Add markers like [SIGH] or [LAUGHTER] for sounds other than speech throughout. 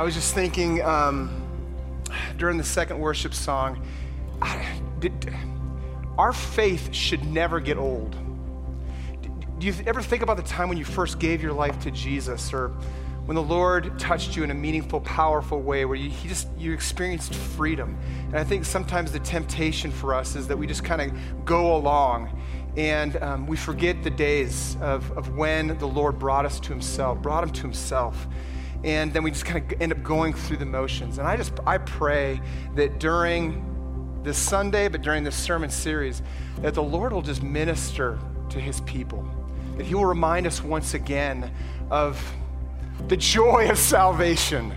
I was just thinking um, during the second worship song, I, did, our faith should never get old. Do you ever think about the time when you first gave your life to Jesus or when the Lord touched you in a meaningful, powerful way where you, he just, you experienced freedom? And I think sometimes the temptation for us is that we just kind of go along and um, we forget the days of, of when the Lord brought us to himself, brought him to himself and then we just kind of end up going through the motions. And I just I pray that during this Sunday, but during this sermon series, that the Lord will just minister to his people. That he will remind us once again of the joy of salvation.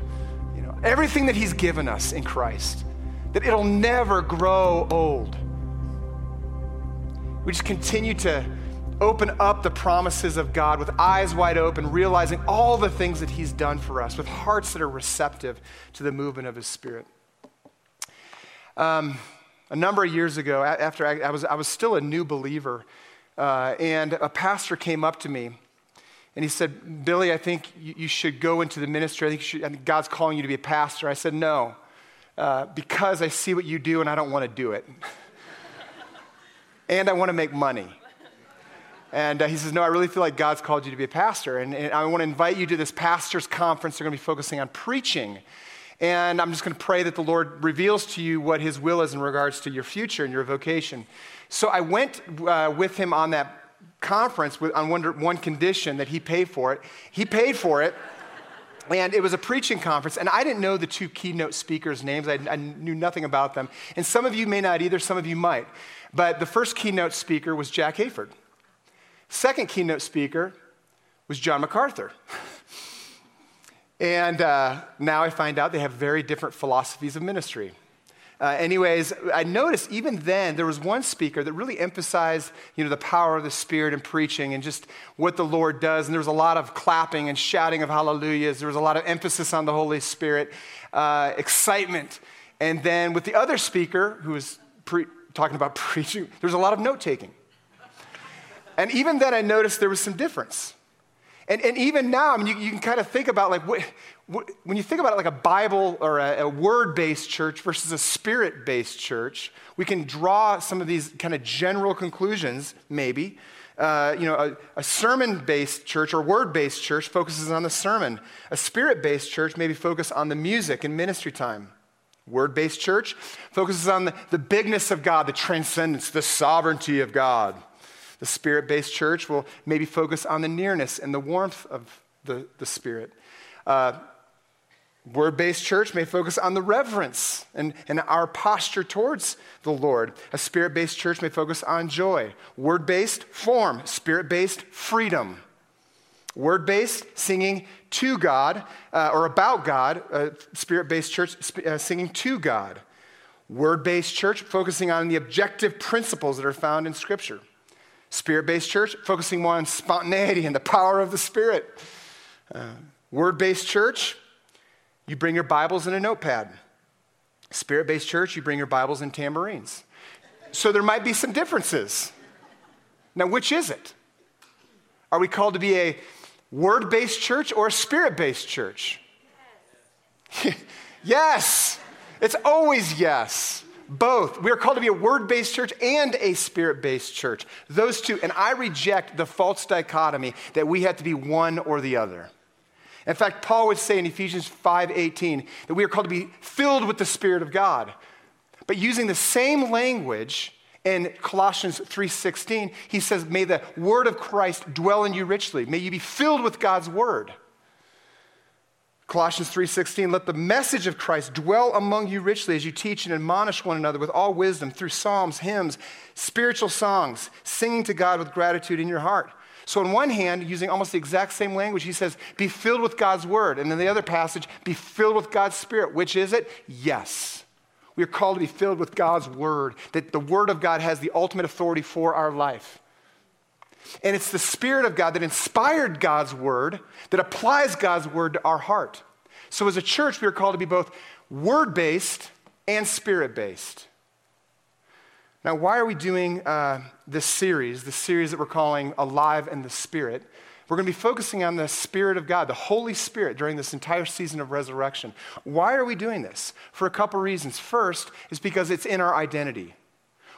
You know, everything that he's given us in Christ. That it'll never grow old. We just continue to open up the promises of God with eyes wide open, realizing all the things that He's done for us, with hearts that are receptive to the movement of His Spirit. Um, a number of years ago, after I, I, was, I was still a new believer, uh, and a pastor came up to me and he said, Billy, I think you, you should go into the ministry. I think, should, I think, God's calling you to be a pastor. I said, No, uh, because I see what you do and I don't want to do it. [LAUGHS] and I want to make money. And uh, he says, No, I really feel like God's called you to be a pastor. And, and I want to invite you to this pastor's conference. They're going to be focusing on preaching. And I'm just going to pray that the Lord reveals to you what his will is in regards to your future and your vocation. So I went uh, with him on that conference with, on one, one condition that he paid for it. He paid for it. And it was a preaching conference, and I didn't know the two keynote speakers' names. I, I, knew nothing about them. And some of you may not either, some of you might. But the first keynote speaker was Jack Hayford. Second keynote speaker was John MacArthur. [LAUGHS] and uh, now I find out they have very different philosophies of ministry. Uh, anyways, I noticed even then there was one speaker that really emphasized, you know, the power of the Spirit in preaching and just what the Lord does. And there was a lot of clapping and shouting of hallelujahs. There was a lot of emphasis on the Holy Spirit, uh, excitement. And then with the other speaker who was pre- talking about [LAUGHS] preaching, there was a lot of note taking. And even then, I noticed there was some difference. And, and even now, I mean, you, you can kind of think about like, what, what, when you think about it like a Bible or a, a word based church versus a spirit based church, we can draw some of these kind of general conclusions, maybe. Uh, you know, a, a sermon based church or word based church focuses on the sermon. A spirit based church maybe focus on the music and ministry time. Word based church focuses on the, the bigness of God, the transcendence, the sovereignty of God. The Spirit based church will maybe focus on the nearness and the warmth of the, the Spirit. Uh, Word based church may focus on the reverence and, and our posture towards the Lord. A spirit based church may focus on joy. Word based, form. Spirit based, freedom. Word based, singing to God uh, or about God. Uh, spirit based church, sp- uh, singing to God. Word based church, focusing on the objective principles that are found in Scripture. Spirit based church, focusing more on spontaneity and the power of the Spirit. Uh, Word based church, you bring your Bibles in a notepad. Spirit based church, you bring your Bibles in tambourines. So there might be some differences. Now, which is it? Are we called to be a word based church or a spirit based church? [LAUGHS] Yes. It's always yes. Both. We are called to be a word based church and a spirit based church. Those two. And I reject the false dichotomy that we have to be one or the other. In fact, Paul would say in Ephesians 5:18 that we are called to be filled with the Spirit of God. But using the same language in Colossians 3:16, he says, "May the word of Christ dwell in you richly. May you be filled with God's word." Colossians 3:16 let the message of Christ dwell among you richly as you teach and admonish one another with all wisdom through psalms, hymns, spiritual songs, singing to God with gratitude in your heart. So on one hand, using almost the exact same language, he says, "Be filled with God's word." And in the other passage, "Be filled with God's spirit." Which is it? Yes. We are called to be filled with God's word, that the word of God has the ultimate authority for our life. And it's the Spirit of God that inspired God's word, that applies God's word to our heart. So as a church, we are called to be both word based and spirit based. Now, why are we doing uh, this series, this series that we're calling Alive in the Spirit? We're going to be focusing on the Spirit of God, the Holy Spirit, during this entire season of resurrection. Why are we doing this? For a couple reasons. First is because it's in our identity.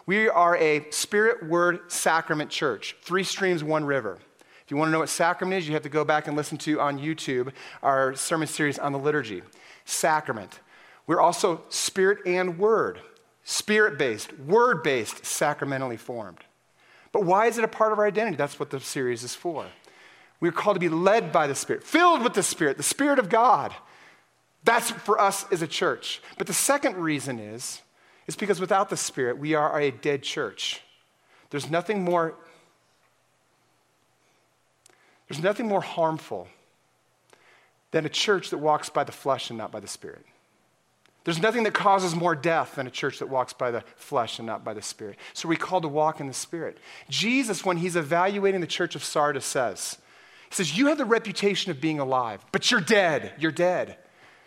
We are a Spirit Word Sacrament church, three streams, one river. If you want to know what sacrament is, you have to go back and listen to on YouTube our sermon series on the liturgy. Sacrament. We're also Spirit and Word spirit based, word based, sacramentally formed. But why is it a part of our identity? That's what the series is for. We're called to be led by the Spirit, filled with the Spirit, the Spirit of God. That's for us as a church. But the second reason is, is because without the Spirit, we are a dead church. There's nothing more, there's nothing more harmful than a church that walks by the flesh and not by the Spirit. There's nothing that causes more death than a church that walks by the flesh and not by the Spirit. So we're called to walk in the Spirit. Jesus, when he's evaluating the church of Sardis, says, He says, You have the reputation of being alive, but you're dead. You're dead.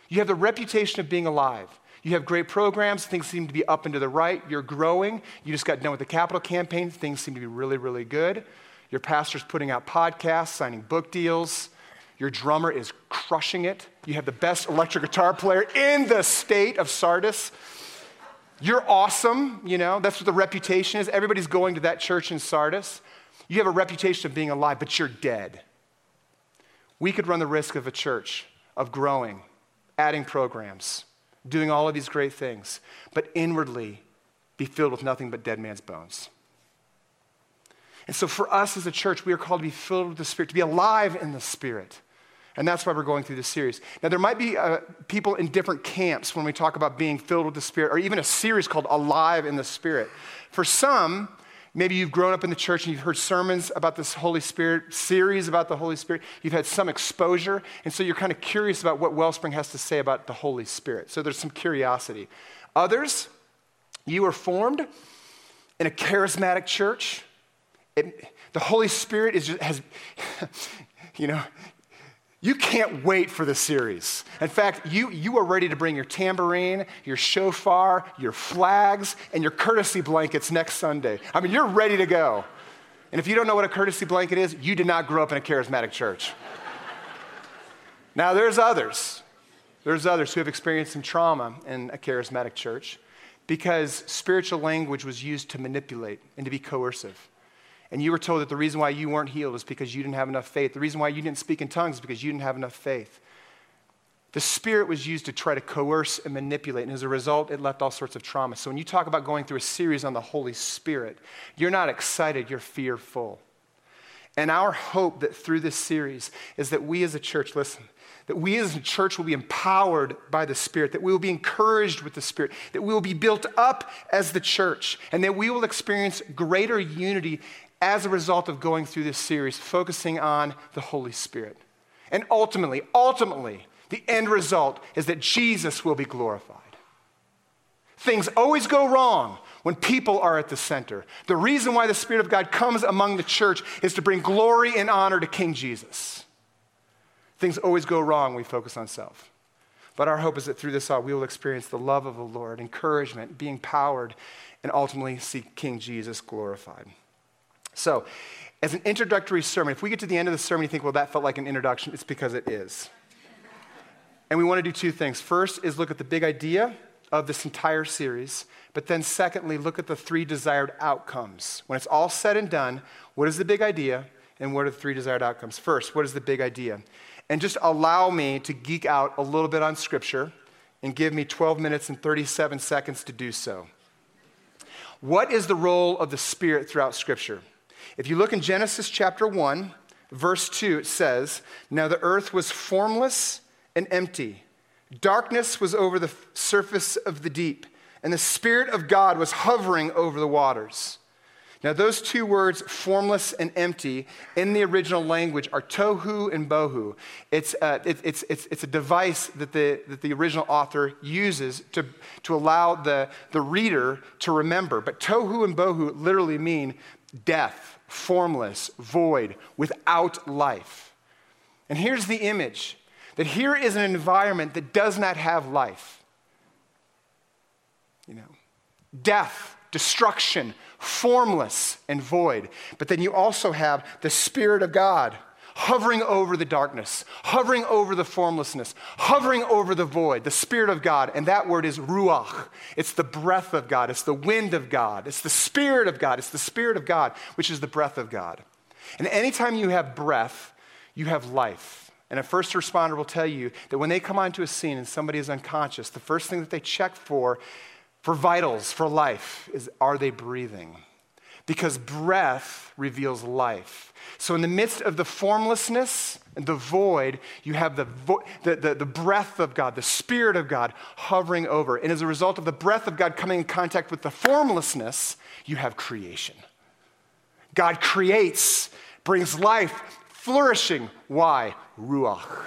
You have the reputation of being alive. You have great programs, things seem to be up and to the right. You're growing. You just got done with the capital campaign, things seem to be really, really good. Your pastor's putting out podcasts, signing book deals. Your drummer is crushing it. You have the best electric guitar player in the state of Sardis. You're awesome, you know, that's what the reputation is. Everybody's going to that church in Sardis. You have a reputation of being alive, but you're dead. We could run the risk of a church of growing, adding programs, doing all of these great things, but inwardly be filled with nothing but dead man's bones. And so, for us as a church, we are called to be filled with the Spirit, to be alive in the Spirit. And that's why we're going through this series. Now, there might be uh, people in different camps when we talk about being filled with the Spirit, or even a series called Alive in the Spirit. For some, maybe you've grown up in the church and you've heard sermons about this Holy Spirit, series about the Holy Spirit. You've had some exposure, and so you're kind of curious about what Wellspring has to say about the Holy Spirit. So there's some curiosity. Others, you were formed in a charismatic church. It, the Holy Spirit is just, has, [LAUGHS] you know, you can't wait for the series. In fact, you, you are ready to bring your tambourine, your shofar, your flags, and your courtesy blankets next Sunday. I mean, you're ready to go. And if you don't know what a courtesy blanket is, you did not grow up in a charismatic church. now, there's others. There's others who have experienced some trauma in a charismatic church because spiritual language was used to manipulate and to be coercive. And you were told that the reason why you weren't healed is because you didn't have enough faith. The reason why you didn't speak in tongues is because you didn't have enough faith. The Spirit was used to try to coerce and manipulate, and as a result, it left all sorts of trauma. So when you talk about going through a series on the Holy Spirit, you're not excited, you're fearful. And our hope that through this series is that we as a church, listen, that we as a church will be empowered by the Spirit, that we will be encouraged with the Spirit, that we will be built up as the church, and that we will experience greater unity as a result of going through this series, focusing on the Holy Spirit. And ultimately, ultimately, the end result is that Jesus will be glorified. Things always go wrong when people are at the center. The reason why the Spirit of God comes among the church is to bring glory and honor to King Jesus. Things always go wrong when we focus on self. But our hope is that through this all, we will experience the love of the Lord, encouragement, being powered, and ultimately see King Jesus glorified. So, as an introductory sermon, if we get to the end of the sermon, you think, well, that felt like an introduction, it's because it is. And we want to do two things. First is look at the big idea of this entire series, but then secondly, look at the three desired outcomes. When it's all said and done, what is the big idea and what are the three desired outcomes? First, what is the big idea? And just allow me to geek out a little bit on Scripture and give me 12 minutes and 37 seconds to do so. What is the role of the Spirit throughout Scripture? If you look in Genesis chapter 1, verse 2, it says, Now the earth was formless and empty. Darkness was over the surface of the deep, and the Spirit of God was hovering over the waters. Now, those two words, formless and empty, in the original language are tohu and bohu. It's, uh, it, it's, it's, it's a device that the, that the original author uses to, to allow the, the reader to remember. But tohu and bohu literally mean death, formless, void, without life. And here's the image that here is an environment that does not have life. You know, death destruction, formless and void. But then you also have the Spirit of God hovering over the darkness, hovering over the formlessness, hovering over the void, the Spirit of God. And that word is ruach. It's the breath of God, it's the wind of God, it's the Spirit of God, it's the Spirit of God, which is the breath of God. And anytime you have breath, you have life. And a first responder will tell you that when they come onto a scene and somebody is unconscious, the first thing that they check for, for vitals, for life, is are they breathing? Because breath reveals life. So, in the midst of the formlessness and the void, you have the, vo- the, the, the, breath of God, the Spirit of God hovering over. And as a result of the breath of God coming in contact with the formlessness, you have creation. God creates, brings life, flourishing. Why? Ruach,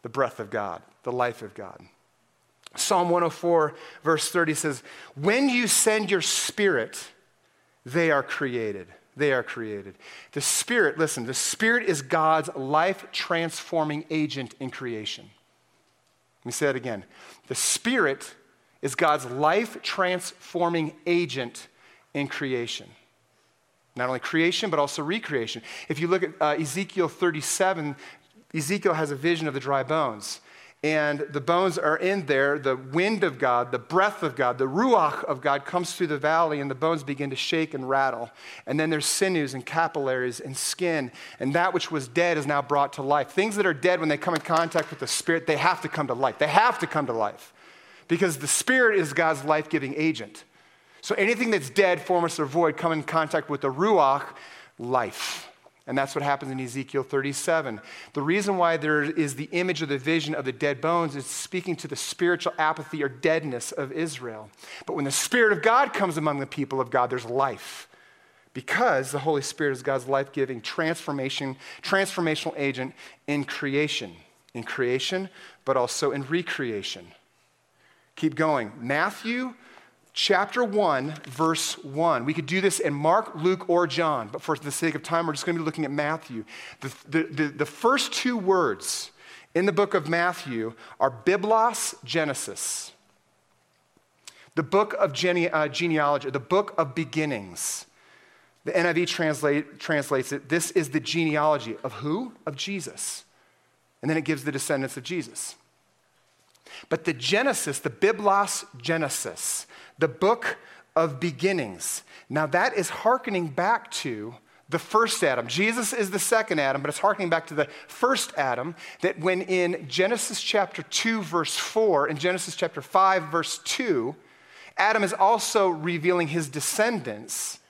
the breath of God, the life of God. Psalm 104, verse 30 says, When you send your spirit, they are created. They are created. The Spirit, listen, the Spirit is God's life transforming agent in creation. Let me say it again. The Spirit is God's life transforming agent in creation. Not only creation, but also recreation. If you look at uh, Ezekiel 37, Ezekiel has a vision of the dry bones and the bones are in there. The wind of God, the breath of God, the ruach of God comes through the valley, and the bones begin to shake and rattle. And then there's sinews and capillaries and skin, and that which was dead is now brought to life. Things that are dead, when they come in contact with the Spirit, they have to come to life. They have to come to life because the Spirit is God's life giving agent. So anything that's dead, formless, or void, come in contact with the ruach, life. And that's what happens in Ezekiel 37. The reason why there is the image of the vision of the dead bones is speaking to the spiritual apathy or deadness of Israel. But when the Spirit of God comes among the people of God, there's life. Because the Holy Spirit is God's life giving transformation, transformational agent in creation. In creation, but also in recreation. Keep going. Matthew chapter 1, verse 1. We could do this in Mark, Luke, or John, but for the sake of time, we're just going to be looking at Matthew. The, the, the, the first two words in the book of Matthew are Biblos Genesis, the book of gene, uh, genealogy, the book of beginnings. The NIV translate, translates it this is the genealogy of who? Of Jesus. And then it gives the descendants of Jesus. But the Genesis, the Biblos Genesis, the book of beginnings. Now, that is hearkening back to the first Adam. Jesus is the second Adam, but it's hearkening back to the first Adam. That when in Genesis chapter 2, verse 4, and Genesis chapter 5, verse 2, Adam is also revealing his descendants.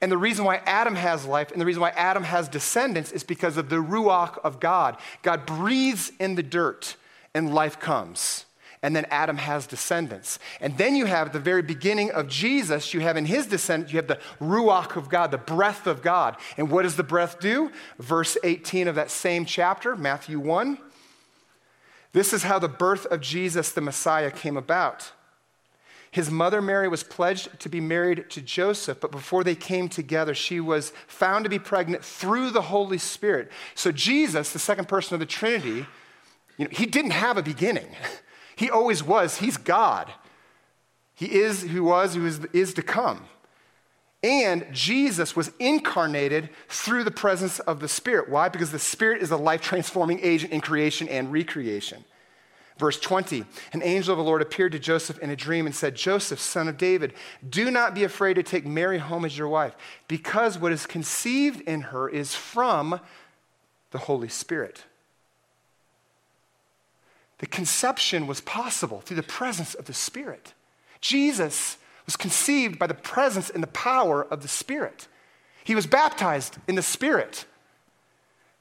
And the reason why Adam has life and the reason why Adam has descendants is because of the Ruach of God. God breathes in the dirt and life comes and then Adam has descendants. And then you have the very beginning of Jesus, you have in his descendants, you have the Ruach of God, the breath of God. And what does the breath do? Verse 18 of that same chapter, Matthew 1. This is how the birth of Jesus, the Messiah, came about. His mother Mary was pledged to be married to Joseph, but before they came together, she was found to be pregnant through the Holy Spirit. So, Jesus, the second person of the Trinity, you know, he didn't have a beginning. [LAUGHS] He always was. He's God. He is who was, who is, is to come. And Jesus was incarnated through the presence of the Spirit. Why? Because the Spirit is a life transforming agent in creation and recreation. Verse 20 An angel of the Lord appeared to Joseph in a dream and said, Joseph, son of David, do not be afraid to take Mary home as your wife, because what is conceived in her is from the Holy Spirit. The conception was possible through the presence of the Spirit. Jesus was conceived by the presence and the power of the Spirit. He was baptized in the Spirit.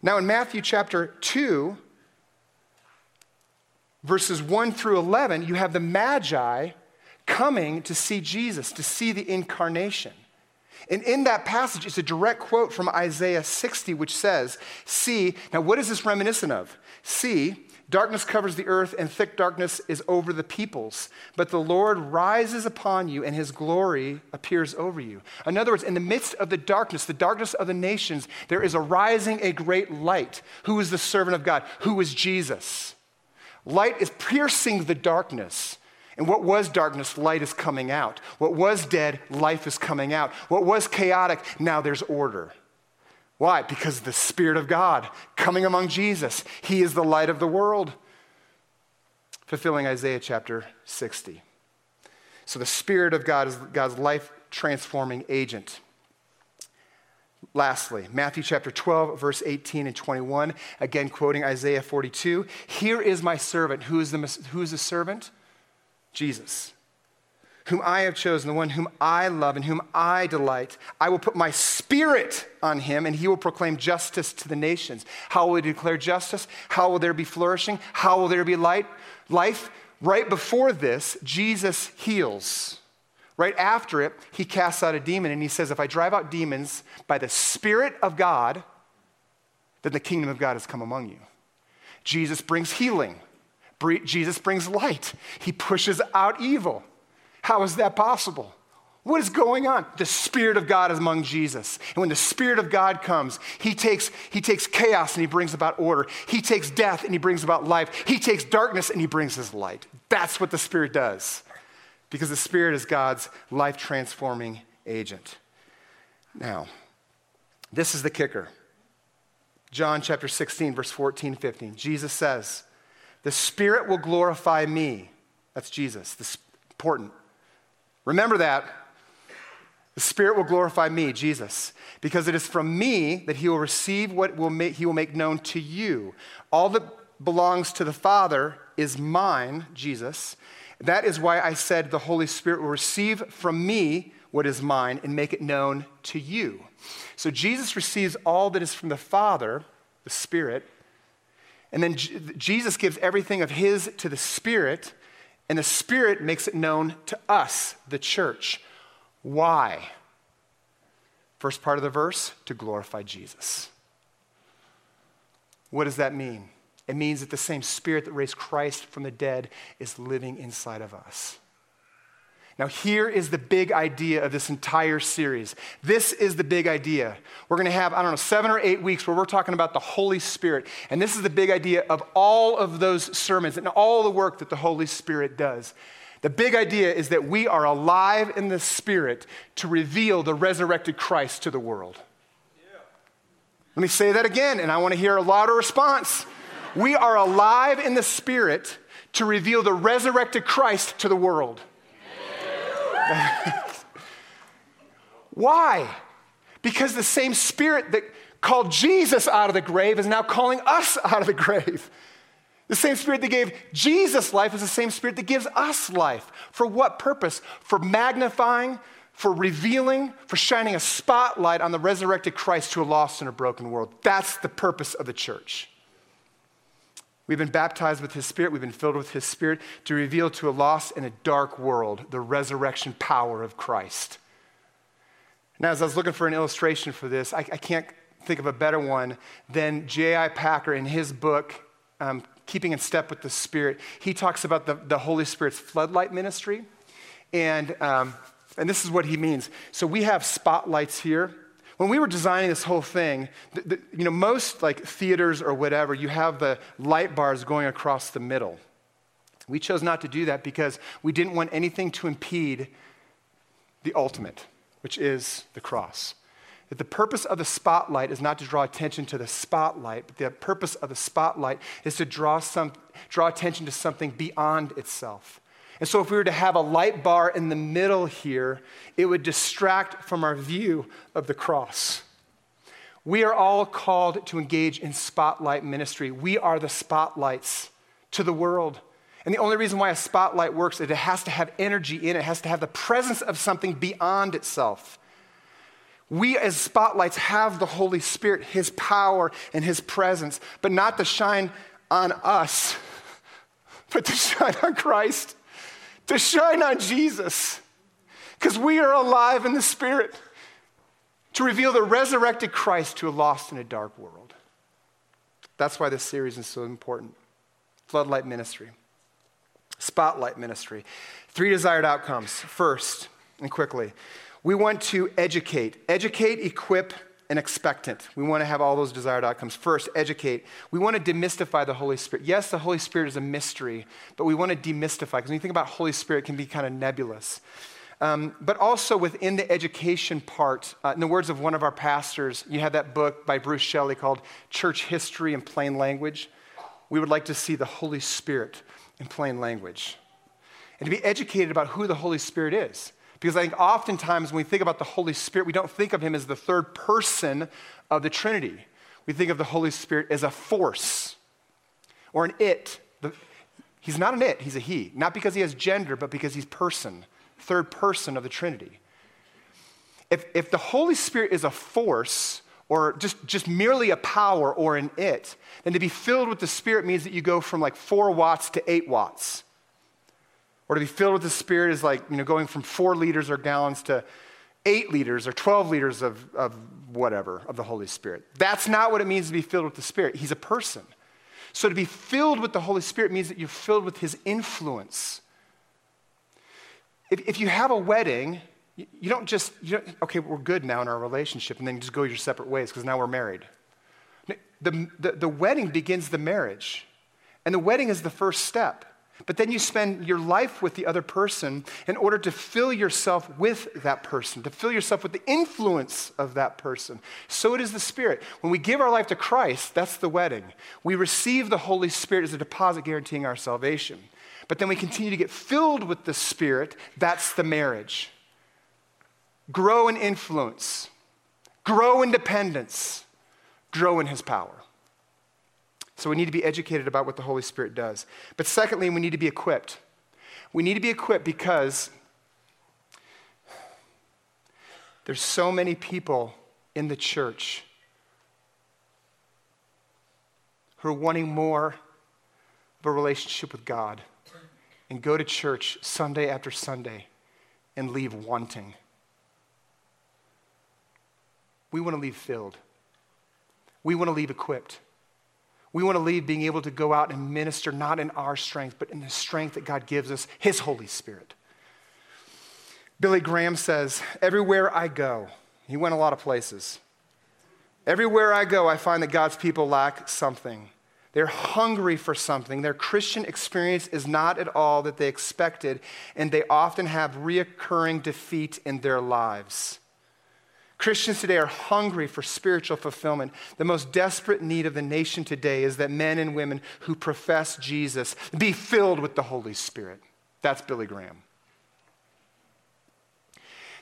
Now, in Matthew chapter 2, verses 1 through 11, you have the Magi coming to see Jesus, to see the incarnation. And in that passage, it's a direct quote from Isaiah 60, which says, See, now what is this reminiscent of? See, Darkness covers the earth, and thick darkness is over the peoples. But the Lord rises upon you, and his glory appears over you. In other words, in the midst of the darkness, the darkness of the nations, there is arising a great light. Who is the servant of God? Who is Jesus? Light is piercing the darkness. And what was darkness, light is coming out. What was dead, life is coming out. What was chaotic, now there's order. Why? Because the Spirit of God coming among Jesus. He is the light of the world. Fulfilling Isaiah chapter 60. So the Spirit of God is God's life transforming agent. Lastly, Matthew chapter 12, verse 18 and 21, again quoting Isaiah 42. Here is my servant. Who is the, who is the servant? Jesus, whom I have chosen, the one whom I love and whom I delight. I will put my spirit on him, and he will proclaim justice to the nations. How will he declare justice? How will there be flourishing? How will there be light? Life? Right before this, Jesus heals. Right after it, he casts out a demon and he says, If I drive out demons by the Spirit of God, then the kingdom of God has come among you. Jesus brings healing. Jesus brings light. He pushes out evil. How is that possible? What is going on? The Spirit of God is among Jesus. And when the Spirit of God comes, he takes, he takes chaos and he brings about order. He takes death and he brings about life. He takes darkness and he brings his light. That's what the Spirit does. Because the Spirit is God's life transforming agent. Now, this is the kicker. John chapter 16, verse 14, 15. Jesus says, the Spirit will glorify me. That's Jesus. This important. Remember that. The Spirit will glorify me, Jesus, because it is from me that he will receive what will make, he will make known to you. All that belongs to the Father is mine, Jesus. That is why I said the Holy Spirit will receive from me what is mine and make it known to you. So Jesus receives all that is from the Father, the Spirit, and then J- Jesus gives everything of his to the Spirit, and the Spirit makes it known to us, the church. Why? First part of the verse to glorify Jesus. What does that mean? It means that the same Spirit that raised Christ from the dead is living inside of us. Now, here is the big idea of this entire series. This is the big idea. We're going to have, I don't know, seven or eight weeks where we're talking about the Holy Spirit. And this is the big idea of all of those sermons and all the work that the Holy Spirit does. The big idea is that we are alive in the Spirit to reveal the resurrected Christ to the world. Yeah. Let me say that again, and I want to hear a louder response. we are alive in the Spirit to reveal the resurrected Christ to the world. [LAUGHS] Why? Because the same spirit that called Jesus out of the grave is now calling us out of the grave. The same spirit that gave Jesus life is the same spirit that gives us life. For what purpose? For magnifying, for revealing, for shining a spotlight on the resurrected Christ to a lost and a broken world. That's the purpose of the church. We've been baptized with His Spirit. We've been filled with His Spirit to reveal to a lost and a dark world the resurrection power of Christ. Now, as I was looking for an illustration for this, I, I can't think of a better one than J.I. Packer in his book, um, Keeping in Step with the Spirit. He talks about the, the Holy Spirit's floodlight ministry. And, um, and this is what he means. So we have spotlights here when we were designing this whole thing, the, the, you know, most like theaters or whatever, you have the light bars going across the middle. We chose not to do that because we didn't want anything to impede the ultimate, which is the cross. That the purpose of the spotlight is not to draw attention to the spotlight, but the purpose of the spotlight is to draw, some, draw attention to something beyond itself. And so, if we were to have a light bar in the middle here, it would distract from our view of the cross. We are all called to engage in spotlight ministry. We are the spotlights to the world. And the only reason why a spotlight works is it has to have energy in it, it has to have the presence of something beyond itself. We, as spotlights, have the Holy Spirit, His power and His presence, but not to shine on us, [LAUGHS] but to shine on Christ to shine on Jesus because we are alive in the Spirit to reveal the resurrected Christ to a lost and a dark world. That's why this series is so important. Floodlight ministry, spotlight ministry. Three desired outcomes. First, and quickly, we want to educate, educate, equip, and expectant. We want to have all those desired outcomes. First, educate. We want to demystify the Holy Spirit. Yes, the Holy Spirit is a mystery, but we want to demystify because when you think about Holy Spirit, it can be kind of nebulous. Um, but also within the education part, uh, in the words of one of our pastors, you have that book by Bruce Shelley called Church History in Plain Language. We would like to see the Holy Spirit in plain language and to be educated about who the Holy Spirit is. Because I think oftentimes when we think about the Holy Spirit, we don't think of him as the third person of the Trinity. We think of the Holy Spirit as a force or an it. he's not an it, he's a he. Not because he has gender, but because he's person, third person of the Trinity. If, if the Holy Spirit is a force, or just, just merely a power or an it, then to be filled with the Spirit means that you go from like four watts to eight watts. Or to be filled with the Spirit is like, you know, going from four liters or gallons to eight liters or 12 liters of, of whatever, of the Holy Spirit. That's not what it means to be filled with the Spirit. He's a person. So to be filled with the Holy Spirit means that you're filled with His influence. If, if you have a wedding, you don't just, you don't, okay, we're good now in our relationship, and then you just go your separate ways because now we're married. The, the, the wedding begins the marriage, and the wedding is the first step. But then you spend your life with the other person in order to fill yourself with that person, to fill yourself with the influence of that person. So it is the Spirit. When we give our life to Christ, that's the wedding. We receive the Holy Spirit as a deposit guaranteeing our salvation. But then we continue to get filled with the Spirit, that's the marriage. Grow in influence, grow in dependence, grow in His power. So we need to be educated about what the Holy Spirit does. But secondly, we need to be equipped. We need to be equipped because there's so many people in the church who are wanting more of a relationship with God and go to church Sunday after Sunday and leave wanting. We want to leave filled. We want to leave equipped. We want to leave being able to go out and minister not in our strength, but in the strength that God gives us, His Holy Spirit. Billy Graham says, Everywhere I go, he went a lot of places. Everywhere I go, I find that God's people lack something. They're hungry for something. Their Christian experience is not at all that they expected, and they often have reoccurring defeat in their lives. Christians today are hungry for spiritual fulfillment. The most desperate need of the nation today is that men and women who profess Jesus be filled with the Holy Spirit. That's Billy Graham.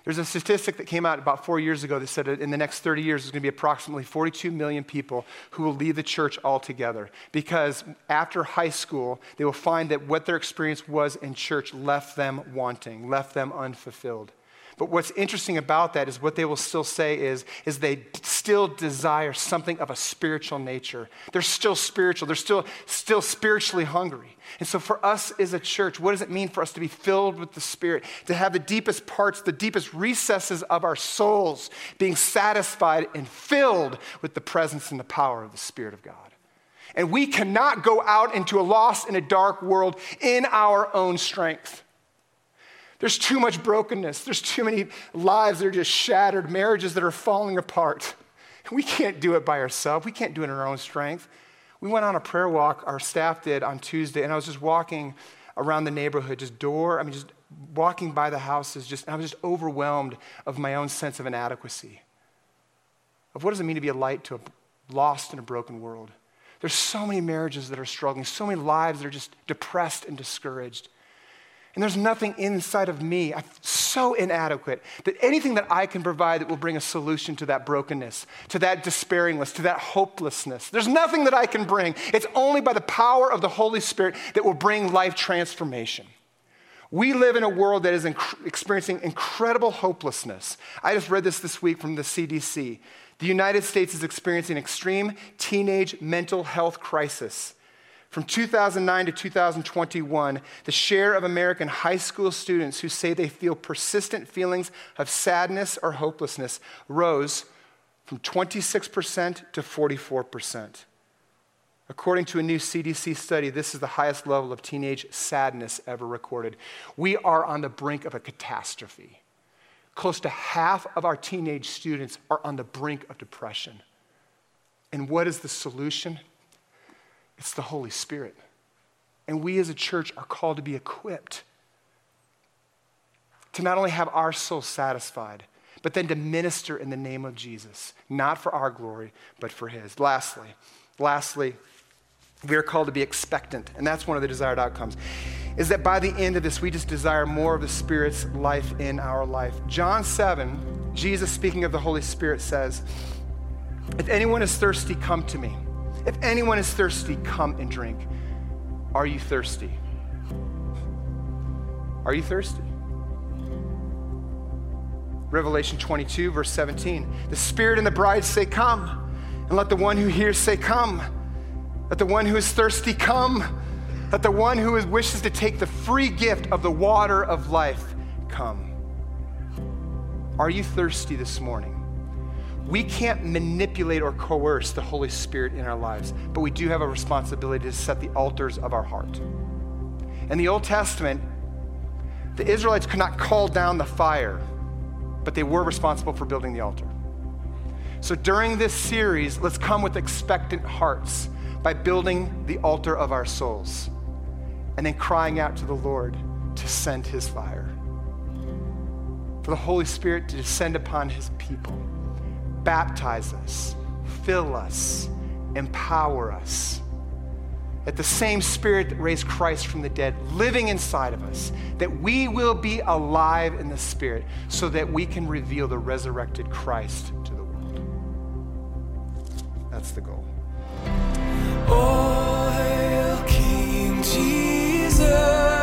There's a statistic that came out about four years ago that said in the next 30 years, there's going to be approximately 42 million people who will leave the church altogether because after high school, they will find that what their experience was in church left them wanting, left them unfulfilled. But what's interesting about that is what they will still say is, is they still desire something of a spiritual nature. They're still spiritual. They're still, still spiritually hungry. And so for us as a church, what does it mean for us to be filled with the Spirit? To have the deepest parts, the deepest recesses of our souls being satisfied and filled with the presence and the power of the Spirit of God. And we cannot go out into a lost and a dark world in our own strength. There's too much brokenness. There's too many lives that are just shattered, marriages that are falling apart. We can't do it by ourselves. We can't do it in our own strength. We went on a prayer walk, our staff did on Tuesday, and I was just walking around the neighborhood, just door, I mean, just walking by the houses, just, I was just overwhelmed of my own sense of inadequacy. Of what does it mean to be a light to a lost and a broken world? There's so many marriages that are struggling, so many lives that are just depressed and discouraged. And there's nothing inside of me. I'm so inadequate that anything that I can provide that will bring a solution to that brokenness, to that despairingness, to that hopelessness. There's nothing that I can bring. It's only by the power of the Holy Spirit that will bring life transformation. We live in a world that is inc- experiencing incredible hopelessness. I just read this this week from the CDC. The United States is experiencing extreme teenage mental health crisis. From 2009 to 2021, the share of American high school students who say they feel persistent feelings of sadness or hopelessness rose from 26% to 44%. According to a new CDC study, this is the highest level of teenage sadness ever recorded. We are on the brink of a catastrophe. close to half of our teenage students are on the brink of depression. And what is the solution? It's the Holy Spirit. And we as a church are called to be equipped to not only have our souls satisfied, but then to minister in the name of Jesus, not for our glory, but for His. Lastly, lastly, we are called to be expectant, and that's one of the desired outcomes. Is that by the end of this, we just desire more of the Spirit's life in our life. John 7, Jesus speaking of the Holy Spirit says, If anyone is thirsty, come to me. If anyone is thirsty, come and drink. Are you thirsty? Are you thirsty? Revelation 22, verse 17. The Spirit and the bride say, Come. And let the one who hears say, Come. Let the one who is thirsty come. Let the one who wishes to take the free gift of the water of life come. Are you thirsty this morning? We can't manipulate or coerce the Holy Spirit in our lives, but we do have a responsibility to set the altars of our heart. In the Old Testament, the Israelites could not call down the fire but they were responsible for building the altar. So during this series, let's come with expectant hearts by building the altar of our souls and then crying out to the Lord to send his fire. For the Holy Spirit to descend upon his people, baptize us, fill us, empower us. That the same Spirit that raised Christ from the dead, living inside of us, that we will be alive in the Spirit so that we can reveal the resurrected Christ to the world. That's the goal. Oil King Jesus.